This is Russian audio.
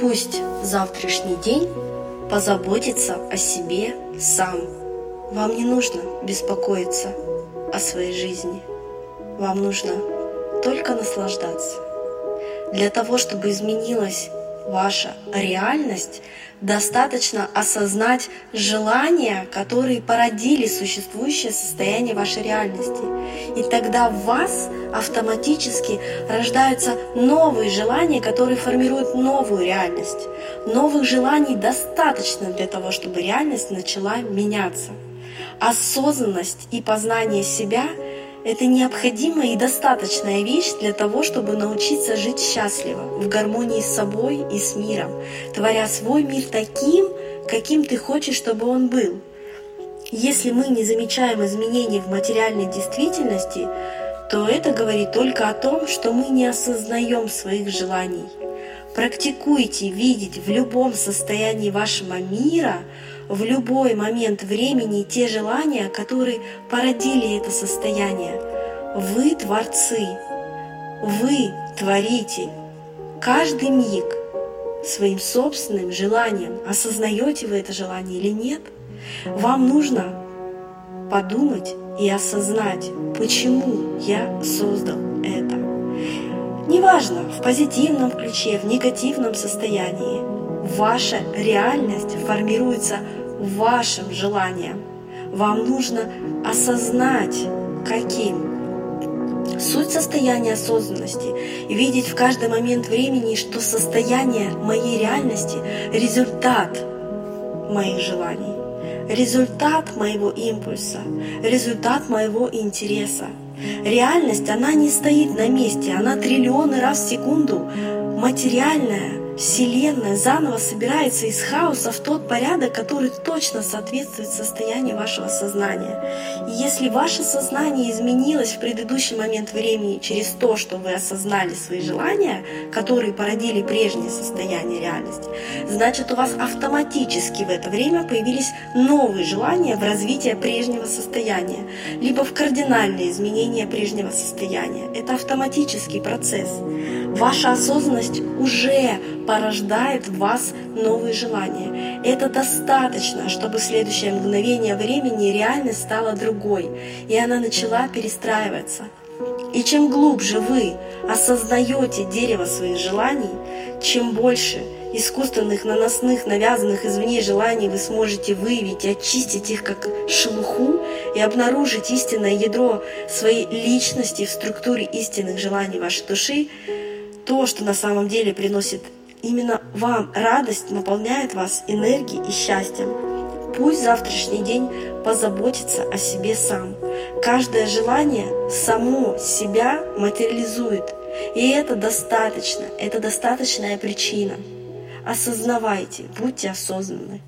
Пусть завтрашний день позаботится о себе сам. Вам не нужно беспокоиться о своей жизни. Вам нужно только наслаждаться. Для того, чтобы изменилась ваша реальность, достаточно осознать желания, которые породили существующее состояние вашей реальности. И тогда в вас автоматически рождаются новые желания, которые формируют новую реальность. Новых желаний достаточно для того, чтобы реальность начала меняться. Осознанность и познание себя — это необходимая и достаточная вещь для того, чтобы научиться жить счастливо, в гармонии с собой и с миром, творя свой мир таким, каким ты хочешь, чтобы он был. Если мы не замечаем изменений в материальной действительности, то это говорит только о том, что мы не осознаем своих желаний. Практикуйте видеть в любом состоянии вашего мира в любой момент времени те желания, которые породили это состояние. Вы творцы, вы творите каждый миг своим собственным желанием. Осознаете вы это желание или нет? Вам нужно подумать и осознать, почему я создал это. Неважно, в позитивном ключе, в негативном состоянии, ваша реальность формируется вашим желанием. Вам нужно осознать, каким. Суть состояния осознанности видеть в каждый момент времени, что состояние моей реальности — результат моих желаний, результат моего импульса, результат моего интереса. Реальность, она не стоит на месте, она триллионы раз в секунду материальная, Вселенная заново собирается из хаоса в тот порядок, который точно соответствует состоянию вашего сознания. И если ваше сознание изменилось в предыдущий момент времени через то, что вы осознали свои желания, которые породили прежнее состояние реальности, значит у вас автоматически в это время появились новые желания в развитии прежнего состояния, либо в кардинальные изменения прежнего состояния. Это автоматический процесс. Ваша осознанность уже порождает в вас новые желания. Это достаточно, чтобы следующее мгновение времени реальность стала другой, и она начала перестраиваться. И чем глубже вы осознаете дерево своих желаний, чем больше искусственных, наносных, навязанных извне желаний вы сможете выявить и очистить их как шелуху и обнаружить истинное ядро своей личности в структуре истинных желаний вашей души, то, что на самом деле приносит Именно вам радость наполняет вас энергией и счастьем. Пусть завтрашний день позаботится о себе сам. Каждое желание само себя материализует. И это достаточно, это достаточная причина. Осознавайте, будьте осознанны.